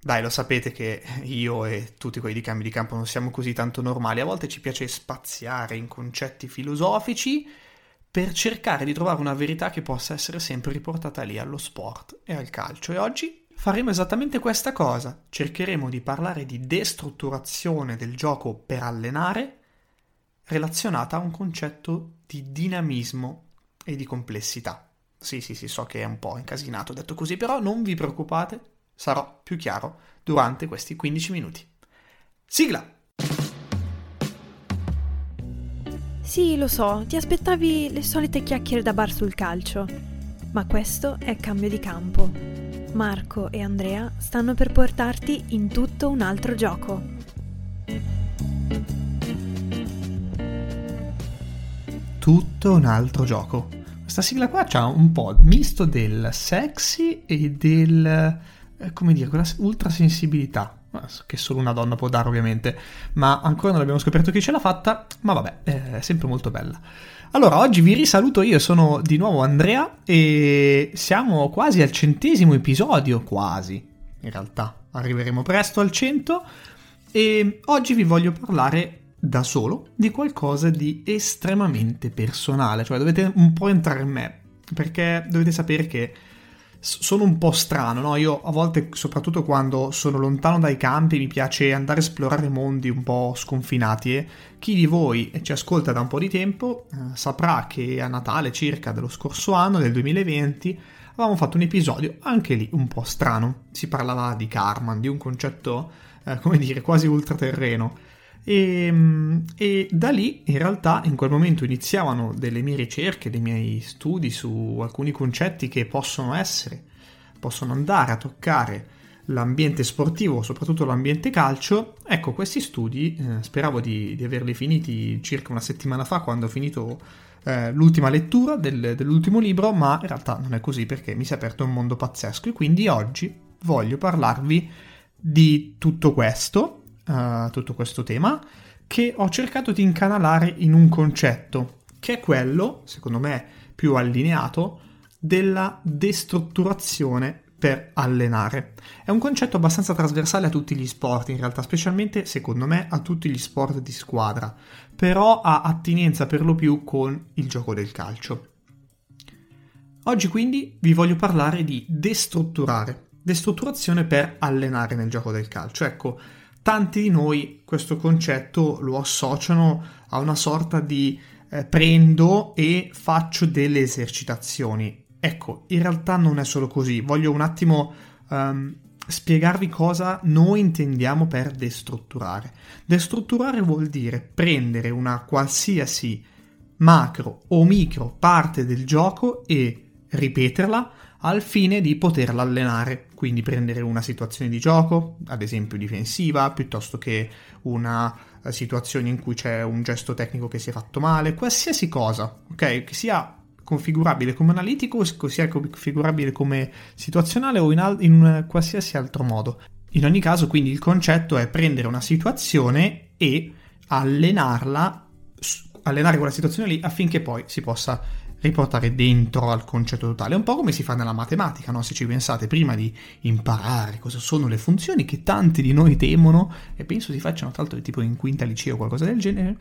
Dai, lo sapete che io e tutti quelli di cambi di campo non siamo così tanto normali, a volte ci piace spaziare in concetti filosofici per cercare di trovare una verità che possa essere sempre riportata lì allo sport e al calcio. E oggi faremo esattamente questa cosa, cercheremo di parlare di destrutturazione del gioco per allenare relazionata a un concetto di dinamismo e di complessità. Sì, sì, sì, so che è un po' incasinato detto così, però non vi preoccupate, sarò più chiaro durante questi 15 minuti. Sigla! Sì, lo so, ti aspettavi le solite chiacchiere da bar sul calcio, ma questo è cambio di campo. Marco e Andrea stanno per portarti in tutto un altro gioco. Tutto un altro gioco. Questa sigla qua c'ha un po' misto del sexy e del eh, come dire, quella ultra sensibilità che solo una donna può dare ovviamente, ma ancora non abbiamo scoperto chi ce l'ha fatta, ma vabbè, è sempre molto bella. Allora, oggi vi risaluto, io sono di nuovo Andrea e siamo quasi al centesimo episodio, quasi, in realtà arriveremo presto al cento e oggi vi voglio parlare da solo di qualcosa di estremamente personale, cioè dovete un po' entrare in me, perché dovete sapere che sono un po' strano, no? Io a volte, soprattutto quando sono lontano dai campi, mi piace andare a esplorare mondi un po' sconfinati e chi di voi ci ascolta da un po' di tempo eh, saprà che a Natale circa dello scorso anno, del 2020, avevamo fatto un episodio anche lì un po' strano. Si parlava di Karman, di un concetto, eh, come dire, quasi ultraterreno e, ehm, e, da lì in realtà in quel momento iniziavano delle mie ricerche, dei miei studi su alcuni concetti che possono essere, possono andare a toccare l'ambiente sportivo, soprattutto l'ambiente calcio. Ecco, questi studi eh, speravo di, di, averli finiti circa una settimana fa quando ho finito eh, l'ultima lettura del, dell'ultimo libro, ma in realtà non è così perché mi si è aperto un mondo pazzesco e quindi oggi voglio parlarvi di tutto questo uh, tutto questo tema che ho cercato di incanalare in un concetto che è quello, secondo me, più allineato della destrutturazione per allenare. È un concetto abbastanza trasversale a tutti gli sport, in realtà, specialmente secondo me a tutti gli sport di squadra, però ha attinenza per lo più con il gioco del calcio. Oggi quindi vi voglio parlare di destrutturare, destrutturazione per allenare nel gioco del calcio. Ecco, tanti di noi questo concetto lo associano a una sorta di eh, prendo e faccio delle esercitazioni. Ecco, in realtà non è solo così. Voglio un attimo um, spiegarvi cosa noi intendiamo per destrutturare. Destrutturare vuol dire prendere una qualsiasi macro o micro parte del gioco e ripeterla al fine di poterla allenare, quindi prendere una situazione di gioco, ad esempio difensiva, piuttosto che una eh, situazione in cui c'è un gesto tecnico che si è fatto male, qualsiasi cosa, ok? Che sia configurabile come analitico, sia configurabile come situazionale o in, al- in qualsiasi altro modo. In ogni caso, quindi, il concetto è prendere una situazione e allenarla, allenare quella situazione lì affinché poi si possa riportare dentro al concetto totale. È un po' come si fa nella matematica, no? se ci pensate, prima di imparare cosa sono le funzioni che tanti di noi temono, e penso si facciano tra l'altro tipo in quinta liceo o qualcosa del genere,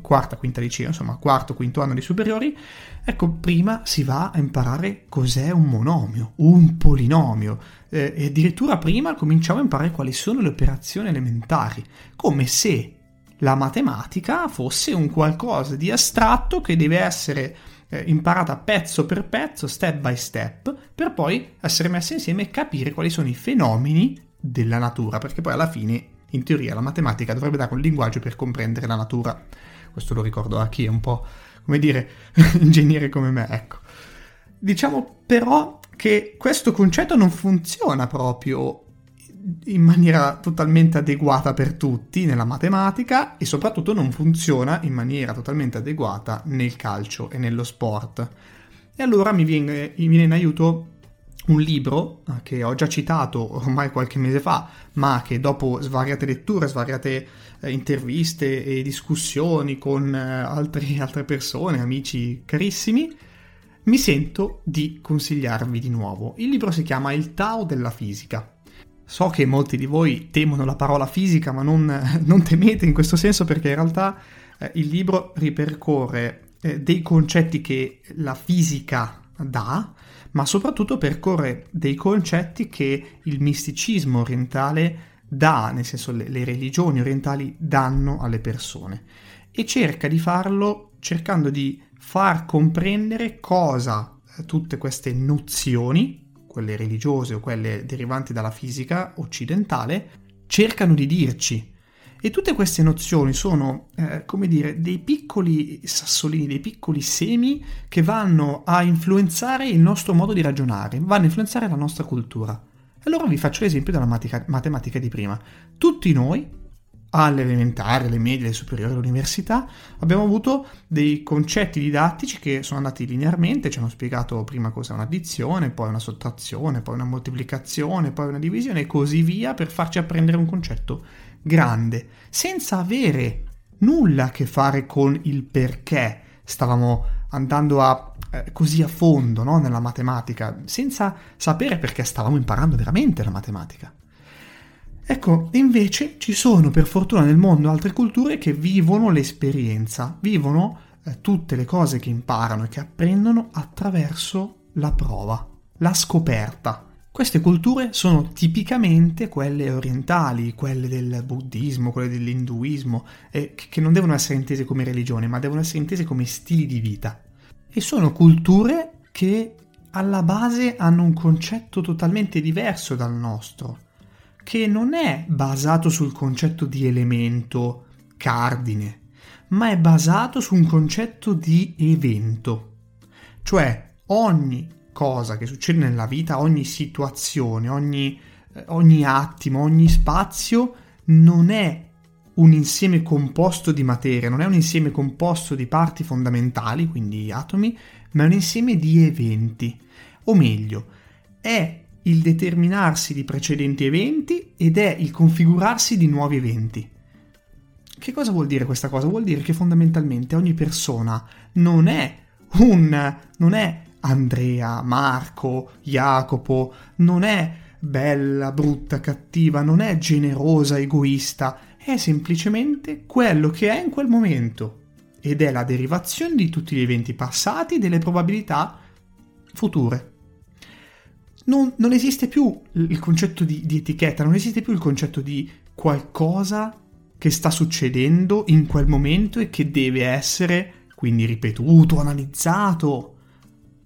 quarta, quinta liceo, insomma quarto, quinto anno di superiori, ecco, prima si va a imparare cos'è un monomio, un polinomio, eh, e addirittura prima cominciamo a imparare quali sono le operazioni elementari, come se la matematica fosse un qualcosa di astratto che deve essere eh, imparata pezzo per pezzo, step by step, per poi essere messa insieme e capire quali sono i fenomeni della natura, perché poi alla fine, in teoria, la matematica dovrebbe dare un linguaggio per comprendere la natura. Questo lo ricordo a chi è un po', come dire, ingegnere come me, ecco. Diciamo però che questo concetto non funziona proprio in maniera totalmente adeguata per tutti nella matematica e soprattutto non funziona in maniera totalmente adeguata nel calcio e nello sport. E allora mi viene, mi viene in aiuto un libro eh, che ho già citato ormai qualche mese fa, ma che dopo svariate letture, svariate eh, interviste e discussioni con eh, altri, altre persone, amici carissimi, mi sento di consigliarvi di nuovo. Il libro si chiama Il Tao della fisica So che molti di voi temono la parola fisica, ma non, non temete in questo senso perché in realtà eh, il libro ripercorre eh, dei concetti che la fisica dà, ma soprattutto percorre dei concetti che il misticismo orientale dà, nel senso le, le religioni orientali danno alle persone e cerca di farlo cercando di far comprendere cosa eh, tutte queste nozioni quelle religiose o quelle derivanti dalla fisica occidentale, cercano di dirci. E tutte queste nozioni sono, eh, come dire, dei piccoli sassolini, dei piccoli semi che vanno a influenzare il nostro modo di ragionare, vanno a influenzare la nostra cultura. Allora vi faccio l'esempio della matematica di prima. Tutti noi, alle elementari, alle medie, alle superiori, all'università, abbiamo avuto dei concetti didattici che sono andati linearmente, ci hanno spiegato prima cos'è un'addizione, poi una sottrazione, poi una moltiplicazione, poi una divisione e così via per farci apprendere un concetto grande, senza avere nulla a che fare con il perché stavamo andando a, eh, così a fondo no, nella matematica, senza sapere perché stavamo imparando veramente la matematica. Ecco, invece ci sono per fortuna nel mondo altre culture che vivono l'esperienza, vivono eh, tutte le cose che imparano e che apprendono attraverso la prova, la scoperta. Queste culture sono tipicamente quelle orientali, quelle del buddismo, quelle dell'induismo, eh, che non devono essere intese come religione, ma devono essere intese come stili di vita. E sono culture che alla base hanno un concetto totalmente diverso dal nostro che non è basato sul concetto di elemento cardine, ma è basato su un concetto di evento. Cioè ogni cosa che succede nella vita, ogni situazione, ogni, eh, ogni attimo, ogni spazio non è un insieme composto di materia, non è un insieme composto di parti fondamentali, quindi atomi, ma è un insieme di eventi. O meglio, è il determinarsi di precedenti eventi ed è il configurarsi di nuovi eventi. Che cosa vuol dire questa cosa? Vuol dire che fondamentalmente ogni persona non è un non è Andrea, Marco, Jacopo, non è bella, brutta, cattiva, non è generosa, egoista, è semplicemente quello che è in quel momento ed è la derivazione di tutti gli eventi passati e delle probabilità future non, non esiste più il concetto di, di etichetta, non esiste più il concetto di qualcosa che sta succedendo in quel momento e che deve essere quindi ripetuto, analizzato,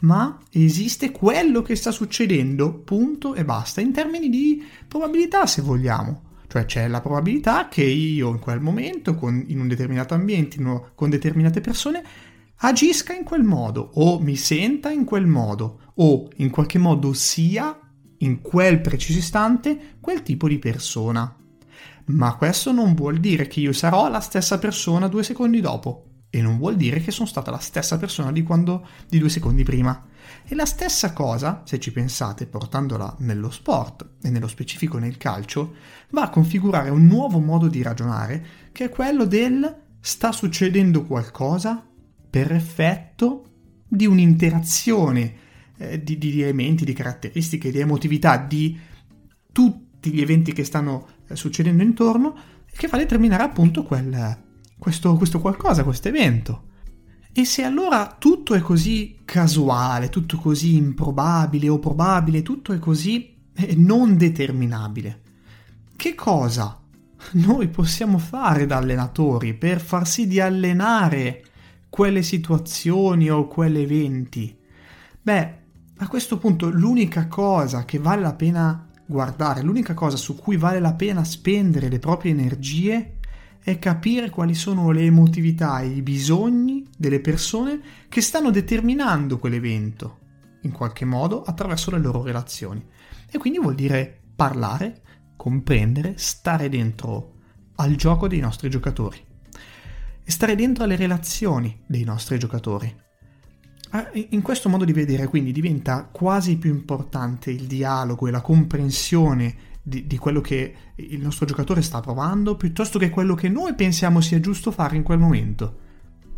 ma esiste quello che sta succedendo, punto e basta, in termini di probabilità se vogliamo. Cioè c'è la probabilità che io in quel momento, con, in un determinato ambiente, in, con determinate persone, agisca in quel modo o mi senta in quel modo o in qualche modo sia in quel preciso istante quel tipo di persona. Ma questo non vuol dire che io sarò la stessa persona due secondi dopo e non vuol dire che sono stata la stessa persona di quando di due secondi prima. E la stessa cosa, se ci pensate, portandola nello sport e nello specifico nel calcio, va a configurare un nuovo modo di ragionare che è quello del sta succedendo qualcosa per effetto di un'interazione eh, di, di, elementi, di caratteristiche, di emotività di tutti gli eventi che stanno eh, succedendo intorno che fa determinare appunto quel, questo, questo qualcosa, questo evento. E se allora tutto è così casuale, tutto così improbabile o probabile, tutto è così eh, non determinabile, che cosa noi possiamo fare da allenatori per far sì di allenare quelle situazioni o quegli eventi? Beh, a questo punto l'unica cosa che vale la pena guardare, l'unica cosa su cui vale la pena spendere le proprie energie è capire quali sono le emotività e i bisogni delle persone che stanno determinando quell'evento, in qualche modo attraverso le loro relazioni. E quindi vuol dire parlare, comprendere, stare dentro al gioco dei nostri giocatori e stare dentro alle relazioni dei nostri giocatori. Ah, in questo modo di vedere quindi diventa quasi più importante il dialogo e la comprensione di, di, quello che il nostro giocatore sta provando piuttosto che quello che noi pensiamo sia giusto fare in quel momento.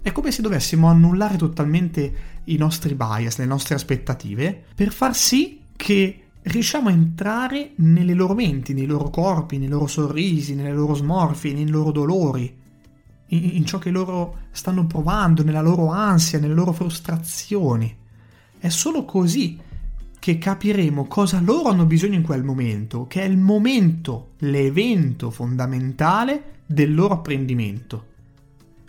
È come se dovessimo annullare totalmente i nostri bias, le nostre aspettative, per far sì che riusciamo a entrare nelle loro menti, nei loro corpi, nei loro sorrisi, nelle loro smorfie, nei loro dolori, in, in ciò che loro stanno provando, nella loro ansia, nelle loro frustrazioni. È solo così che capiremo cosa loro hanno bisogno in quel momento, che è il momento, l'evento fondamentale del loro apprendimento.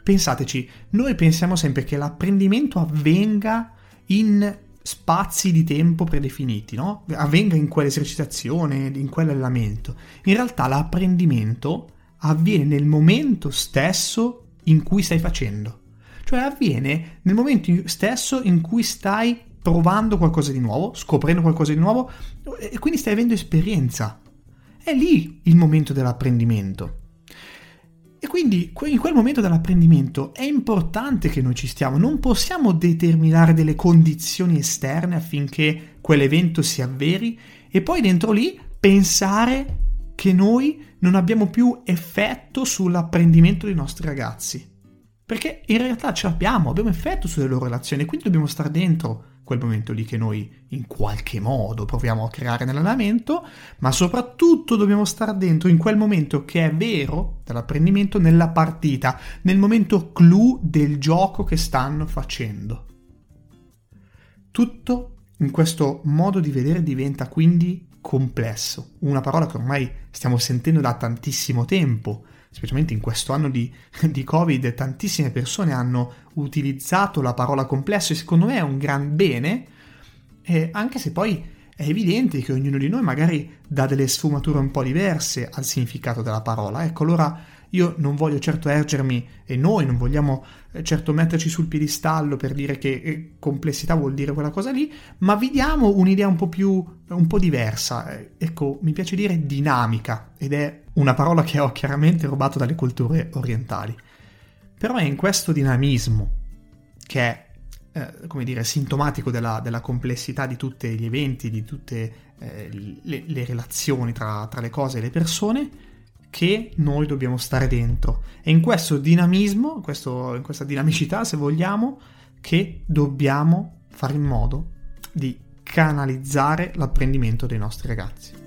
Pensateci, noi pensiamo sempre che l'apprendimento avvenga in spazi di tempo predefiniti, no? avvenga in quell'esercitazione, in quell'allenamento. In realtà l'apprendimento avviene nel momento stesso in cui stai facendo. Cioè avviene nel momento stesso in cui stai provando qualcosa di nuovo, scoprendo qualcosa di nuovo e quindi stai avendo esperienza. È lì il momento dell'apprendimento. E quindi in quel momento dell'apprendimento è importante che noi ci stiamo, non possiamo determinare delle condizioni esterne affinché quell'evento si avveri e poi dentro lì pensare che noi non abbiamo più effetto sull'apprendimento dei nostri ragazzi. Perché in realtà ce l'abbiamo, abbiamo effetto sulle loro relazioni, quindi dobbiamo stare dentro quel momento lì che noi in qualche modo proviamo a creare nell'allenamento, ma soprattutto dobbiamo stare dentro in quel momento che è vero dell'apprendimento nella partita, nel momento clou del gioco che stanno facendo. Tutto in questo modo di vedere diventa quindi complesso, una parola che ormai stiamo sentendo da tantissimo tempo, specialmente in questo anno di, di, Covid, tantissime persone hanno utilizzato la parola complesso e secondo me è un gran bene, eh, anche se poi è evidente che ognuno di noi magari dà delle sfumature un po' diverse al significato della parola. Ecco, allora io non voglio certo ergermi e noi non vogliamo eh, certo metterci sul piedistallo per dire che eh, complessità vuol dire quella cosa lì, ma vi diamo un'idea un po' più, un po' diversa. Eh, ecco, mi piace dire dinamica ed è una parola che ho chiaramente rubato dalle culture orientali. Però è in questo dinamismo che è come dire, sintomatico della, della, complessità di tutti gli eventi, di tutte eh, le, le, relazioni tra, tra le cose e le persone, che noi dobbiamo stare dentro. E in questo dinamismo, questo, in questa dinamicità, se vogliamo, che dobbiamo fare in modo di canalizzare l'apprendimento dei nostri ragazzi.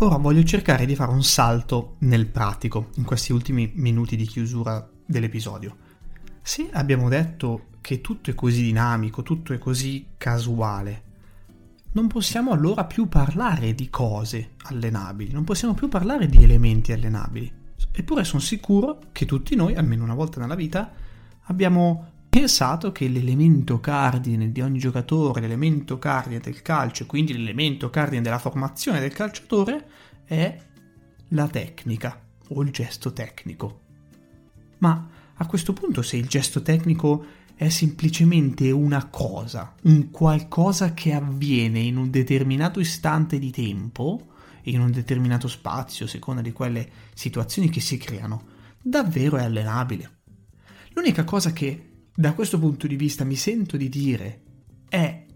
Ora voglio cercare di fare un salto nel pratico in questi ultimi minuti di chiusura dell'episodio. Se abbiamo detto che tutto è così dinamico, tutto è così casuale, non possiamo allora più parlare di cose allenabili, non possiamo più parlare di elementi allenabili. Eppure sono sicuro che tutti noi, almeno una volta nella vita, abbiamo pensato che l'elemento cardine di ogni giocatore, l'elemento cardine del calcio, quindi l'elemento cardine della formazione del calciatore, è la tecnica o il gesto tecnico. Ma a questo punto se il gesto tecnico è semplicemente una cosa, un qualcosa che avviene in un determinato istante di tempo, in un determinato spazio, a seconda di quelle situazioni che si creano, davvero è allenabile. L'unica cosa che da questo punto di vista mi sento di dire è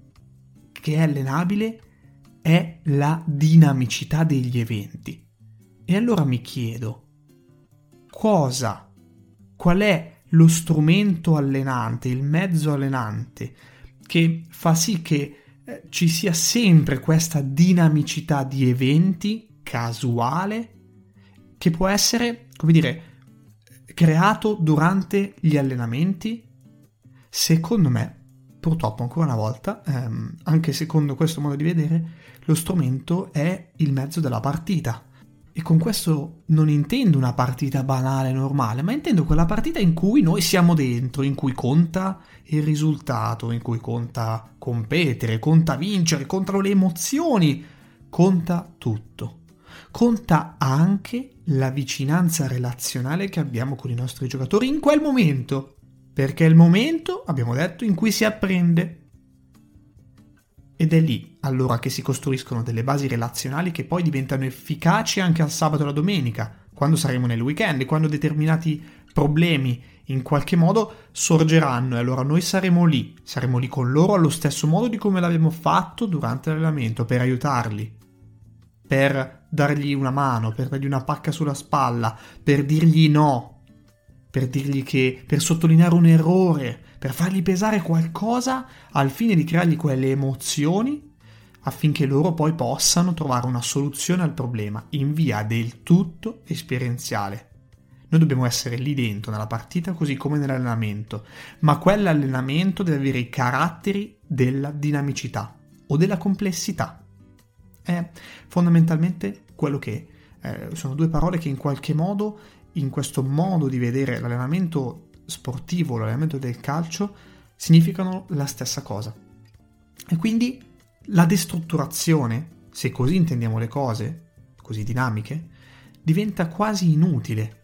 che è allenabile è la dinamicità degli eventi. E allora mi chiedo, cosa, qual è lo strumento allenante, il mezzo allenante, che fa sì che eh, ci sia sempre questa dinamicità di eventi casuale che può essere, come dire, creato durante gli allenamenti? Secondo me, purtroppo ancora una volta, ehm, anche secondo questo modo di vedere, lo strumento è il mezzo della partita e con questo non intendo una partita banale, normale, ma intendo quella partita in cui noi siamo dentro, in cui conta il risultato, in cui conta competere, conta vincere, contano le emozioni, conta tutto. Conta anche la vicinanza relazionale che abbiamo con i nostri giocatori in quel momento, perché è il momento, abbiamo detto, in cui si apprende. Ed è lì allora che si costruiscono delle basi relazionali che poi diventano efficaci anche al sabato e alla domenica, quando saremo nel weekend, quando determinati problemi in qualche modo sorgeranno. E allora noi saremo lì, saremo lì con loro allo stesso modo di come l'abbiamo fatto durante l'allenamento, per aiutarli, per dargli una mano, per dargli una pacca sulla spalla, per dirgli no, per dirgli che, per sottolineare un errore, per fargli pesare qualcosa al fine di creargli quelle emozioni affinché loro poi possano trovare una soluzione al problema in via del tutto esperienziale. Noi dobbiamo essere lì dentro, nella partita così come nell'allenamento, ma quell'allenamento deve avere i caratteri della dinamicità o della complessità. È fondamentalmente quello che eh, sono due parole che in qualche modo, in questo modo di vedere l'allenamento sportivo, l'allenamento del calcio, significano la stessa cosa. E quindi la destrutturazione, se così intendiamo le cose, così dinamiche, diventa quasi inutile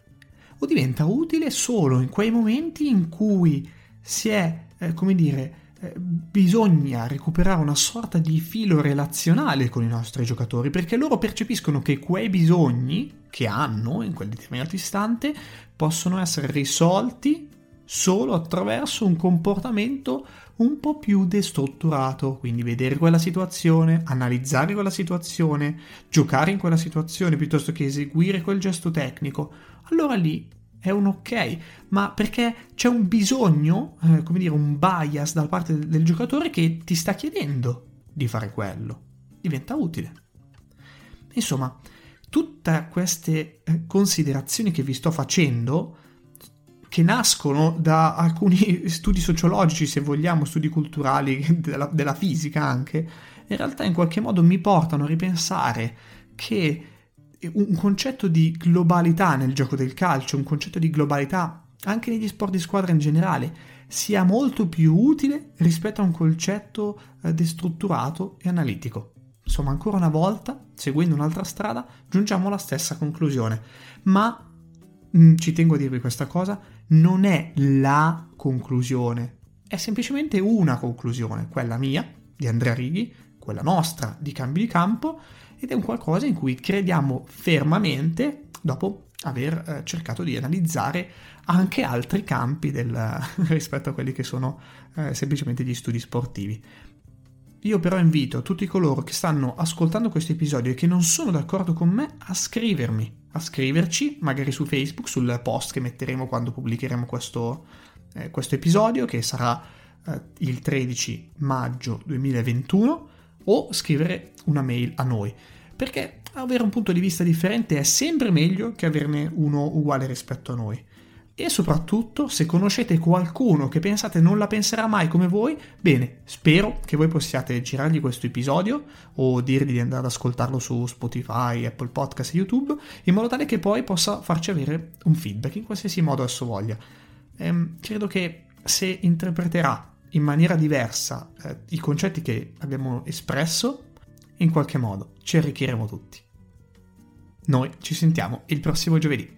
o diventa utile solo in quei momenti in cui si è, eh, come dire, eh, bisogna recuperare una sorta di filo relazionale con i nostri giocatori perché loro percepiscono che quei bisogni che hanno in quel determinato istante possono essere risolti solo attraverso un comportamento un po' più destrutturato, quindi vedere quella situazione, analizzare quella situazione, giocare in quella situazione piuttosto che eseguire quel gesto tecnico, allora lì è un ok, ma perché c'è un bisogno, eh, come dire, un bias da parte del, giocatore che ti sta chiedendo di fare quello. Diventa utile. Insomma, tutte queste eh, considerazioni che vi sto facendo che nascono da alcuni studi sociologici, se vogliamo, studi culturali, della, della, fisica anche, in realtà in qualche modo mi portano a ripensare che un concetto di globalità nel gioco del calcio, un concetto di globalità anche negli sport di squadra in generale, sia molto più utile rispetto a un concetto eh, destrutturato e analitico. Insomma, ancora una volta, seguendo un'altra strada, giungiamo alla stessa conclusione. Ma ci tengo a dirvi questa cosa, non è la conclusione, è semplicemente una conclusione, quella mia, di Andrea Righi, quella nostra di cambi di campo, ed è un qualcosa in cui crediamo fermamente dopo aver eh, cercato di analizzare anche altri campi del, rispetto a quelli che sono eh, semplicemente gli studi sportivi. Io però invito tutti coloro che stanno ascoltando questo episodio e che non sono d'accordo con me a scrivermi a scriverci, magari su Facebook, sul post che metteremo quando pubblicheremo questo, eh, questo episodio, che sarà eh, il 13 maggio 2021, o scrivere una mail a noi. Perché avere un punto di vista differente è sempre meglio che averne uno uguale rispetto a noi e soprattutto se conoscete qualcuno che pensate non la penserà mai come voi, bene, spero che voi possiate girargli questo episodio o dirgli di andare ad ascoltarlo su Spotify, Apple Podcast e YouTube, in modo tale che poi possa farci avere un feedback in qualsiasi modo esso voglia. Ehm, credo che se interpreterà in maniera diversa eh, i concetti che abbiamo espresso, in qualche modo ci arricchiremo tutti. Noi ci sentiamo il prossimo giovedì.